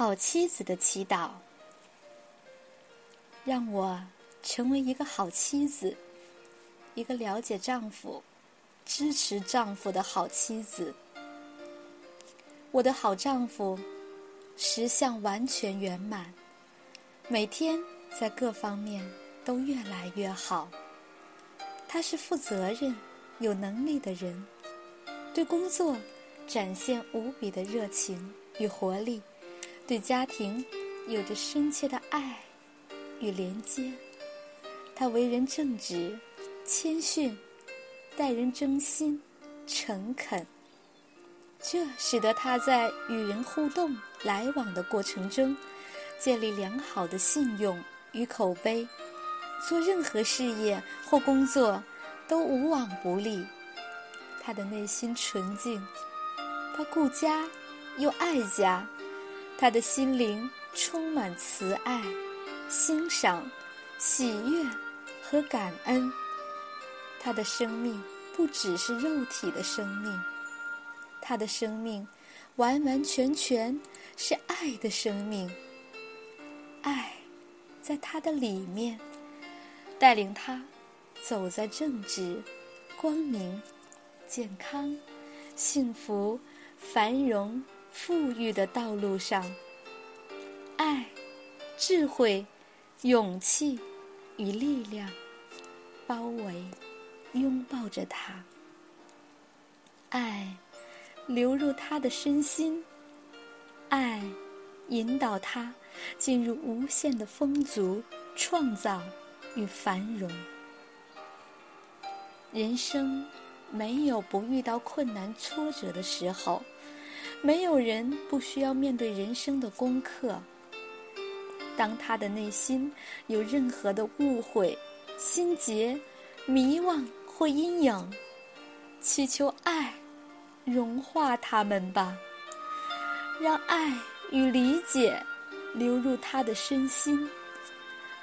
好妻子的祈祷，让我成为一个好妻子，一个了解丈夫、支持丈夫的好妻子。我的好丈夫，十项完全圆满，每天在各方面都越来越好。他是负责任、有能力的人，对工作展现无比的热情与活力。对家庭有着深切的爱与连接，他为人正直、谦逊，待人真心、诚恳，这使得他在与人互动来往的过程中，建立良好的信用与口碑，做任何事业或工作都无往不利。他的内心纯净，他顾家又爱家。他的心灵充满慈爱、欣赏、喜悦和感恩。他的生命不只是肉体的生命，他的生命完完全全是爱的生命。爱在他的里面，带领他走在正直、光明、健康、幸福、繁荣。富裕的道路上，爱、智慧、勇气与力量包围、拥抱着他。爱流入他的身心，爱引导他进入无限的丰足、创造与繁荣。人生没有不遇到困难挫折的时候。没有人不需要面对人生的功课。当他的内心有任何的误会、心结、迷惘或阴影，祈求爱融化他们吧，让爱与理解流入他的身心，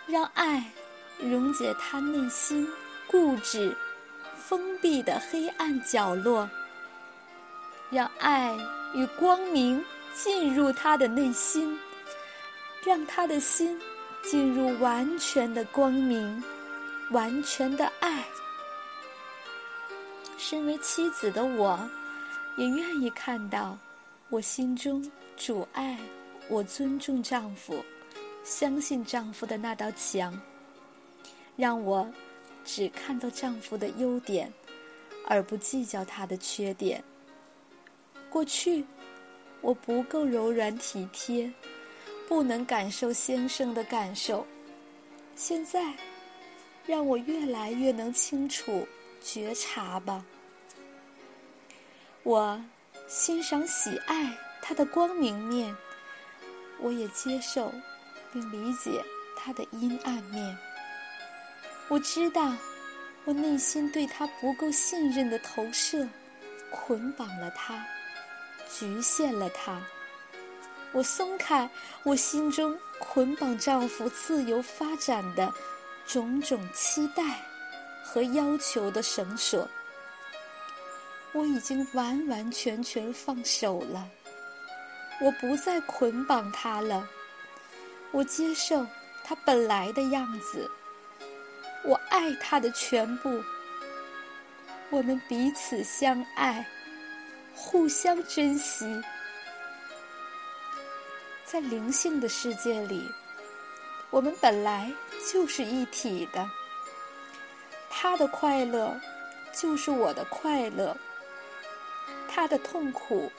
让爱溶解他内心固执、封闭的黑暗角落，让爱。与光明进入他的内心，让他的心进入完全的光明、完全的爱。身为妻子的我，也愿意看到我心中主爱我、尊重丈夫、相信丈夫的那道墙，让我只看到丈夫的优点，而不计较他的缺点。过去，我不够柔软体贴，不能感受先生的感受。现在，让我越来越能清楚觉察吧。我欣赏喜爱他的光明面，我也接受并理解他的阴暗面。我知道，我内心对他不够信任的投射，捆绑了他。局限了他，我松开我心中捆绑丈夫自由发展的种种期待和要求的绳索，我已经完完全全放手了，我不再捆绑他了，我接受他本来的样子，我爱他的全部，我们彼此相爱。互相珍惜，在灵性的世界里，我们本来就是一体的。他的快乐就是我的快乐，他的痛苦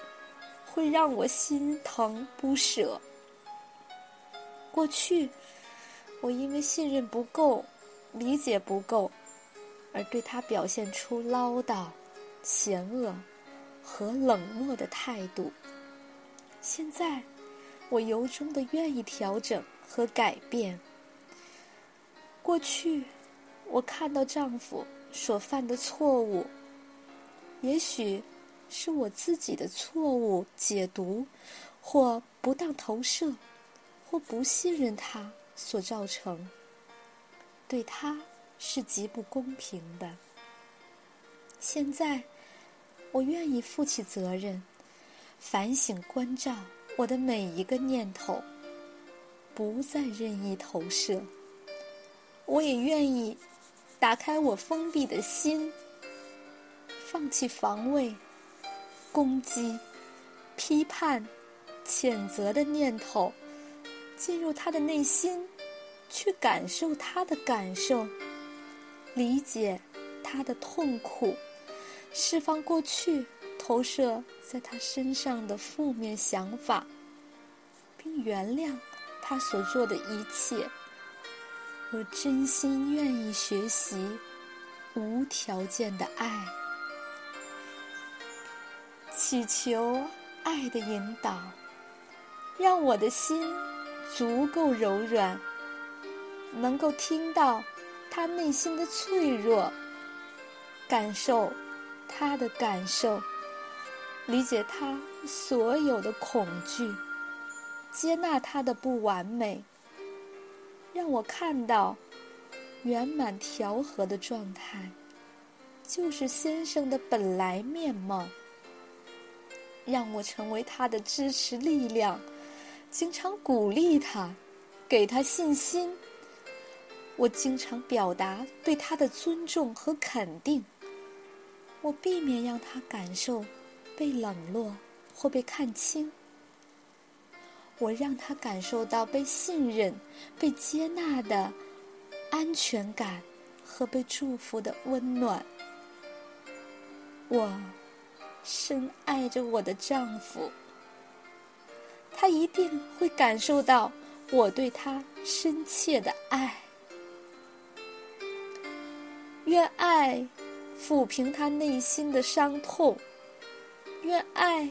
会让我心疼不舍。过去，我因为信任不够、理解不够，而对他表现出唠叨、嫌恶。和冷漠的态度。现在，我由衷的愿意调整和改变。过去，我看到丈夫所犯的错误，也许是我自己的错误解读，或不当投射，或不信任他所造成，对他是极不公平的。现在。我愿意负起责任，反省、关照我的每一个念头不再任意投射，我也愿意打开我封闭的心，放弃防卫、攻击、批判、谴责的念头，进入他的内心，去感受他的感受，理解他的痛苦，释放过去。投射在他身上的负面想法，并原谅他所做的一切。我真心愿意学习无条件的爱，祈求爱的引导，让我的心足够柔软，能够听到他内心的脆弱，感受他的感受。理解他所有的恐惧，接纳他的不完美，让我看到圆满调和的状态，就是先生的本来面貌。让我成为他的支持力量，经常鼓励他，给他信心。我经常表达对他的尊重和肯定。我避免让他感受。被冷落或被看轻，我让他感受到被信任、被接纳的安全感和被祝福的温暖。我深爱着我的丈夫，他一定会感受到我对他深切的爱。愿爱抚平他内心的伤痛。愿爱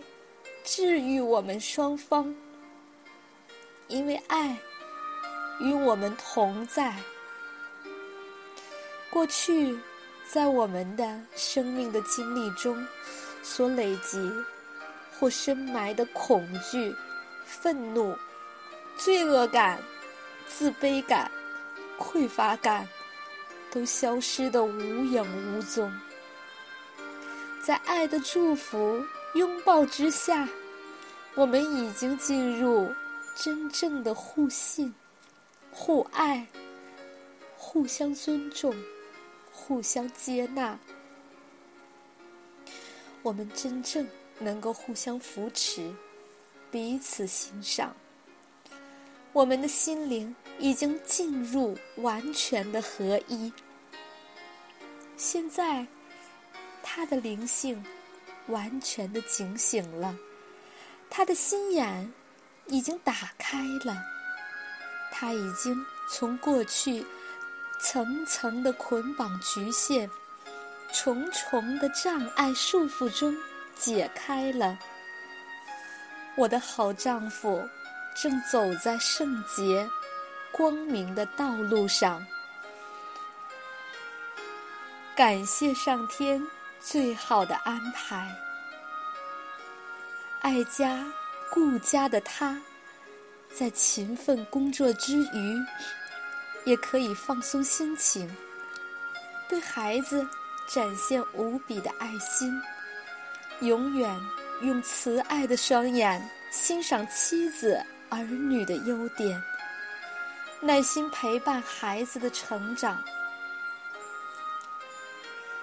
治愈我们双方，因为爱与我们同在。过去在我们的生命的经历中所累积或深埋的恐惧、愤怒、罪恶感、自卑感、匮乏感，都消失的无影无踪。在爱的祝福。拥抱之下，我们已经进入真正的互信、互爱、互相尊重、互相接纳。我们真正能够互相扶持、彼此欣赏。我们的心灵已经进入完全的合一。现在，他的灵性。完全的警醒了，他的心眼已经打开了，他已经从过去层层的捆绑、局限、重重的障碍、束缚中解开了。我的好丈夫正走在圣洁、光明的道路上，感谢上天。最好的安排，爱家顾家的他，在勤奋工作之余，也可以放松心情，对孩子展现无比的爱心，永远用慈爱的双眼欣赏妻子儿女的优点，耐心陪伴孩子的成长，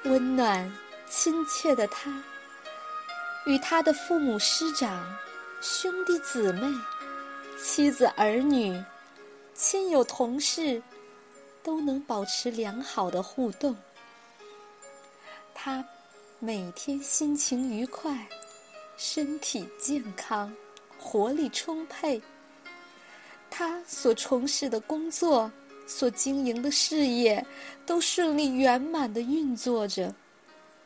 温暖。亲切的他，与他的父母师长、兄弟姊妹、妻子儿女、亲友同事，都能保持良好的互动。他每天心情愉快，身体健康，活力充沛。他所从事的工作、所经营的事业，都顺利圆满的运作着。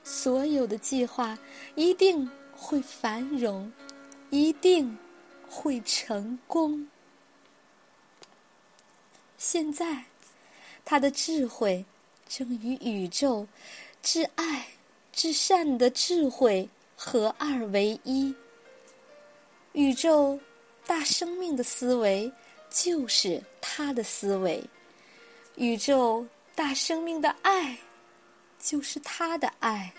所有的计划一定会繁荣，一定会成功。现在，他的智慧正与宇宙至爱、至善的智慧合二为一。宇宙大生命的思维就是他的思维，宇宙大生命的爱。就是他的爱，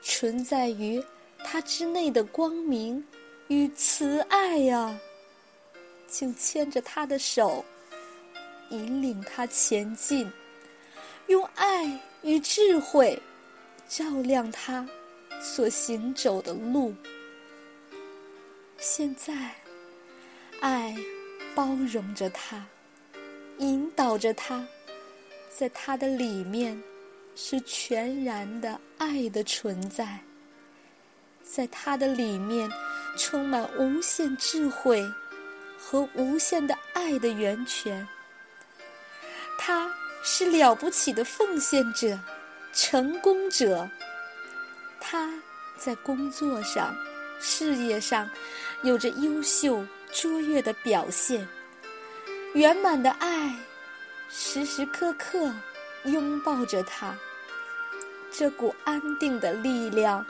存在于他之内的光明与慈爱呀，就牵着他的手，引领他前进，用爱与智慧照亮他所行走的路。现在，爱包容着他，引导着他，在他的里面是全然的爱的存在，在他的里面。充满无限智慧和无限的爱的源泉，他是了不起的奉献者、成功者。他在工作上、事业上有着优秀卓越的表现，圆满的爱时时刻刻拥抱着他，这股安定的力量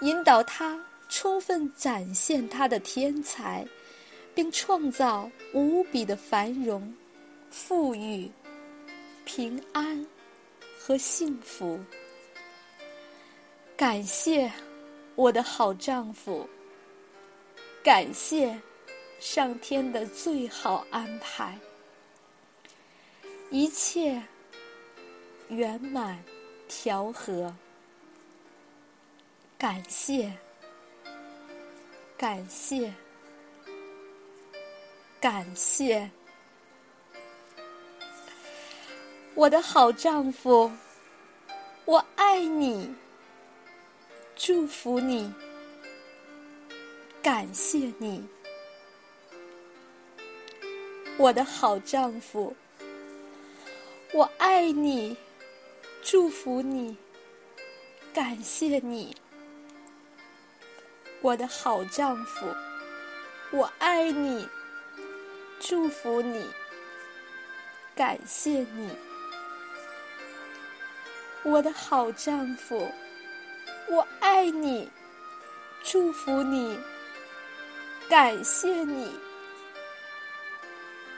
引导他。充分展现他的天才，并创造无比的繁荣、富裕、平安和幸福。感谢我的好丈夫，感谢上天的最好安排，一切圆满调和。感谢。感谢，感谢，我的好丈夫，我爱你，祝福你，感谢。你，我的好丈夫，我爱你，祝福你，感谢你。我的好丈夫，我爱你，祝福你，感谢你。我的好丈夫，我爱你，祝福你，感谢你。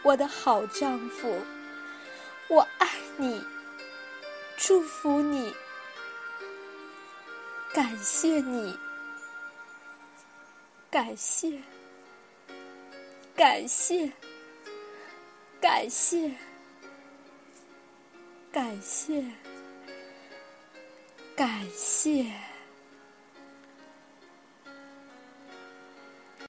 我的好丈夫，我爱你，祝福你，感谢你。感谢，感谢，感谢，感谢，感谢。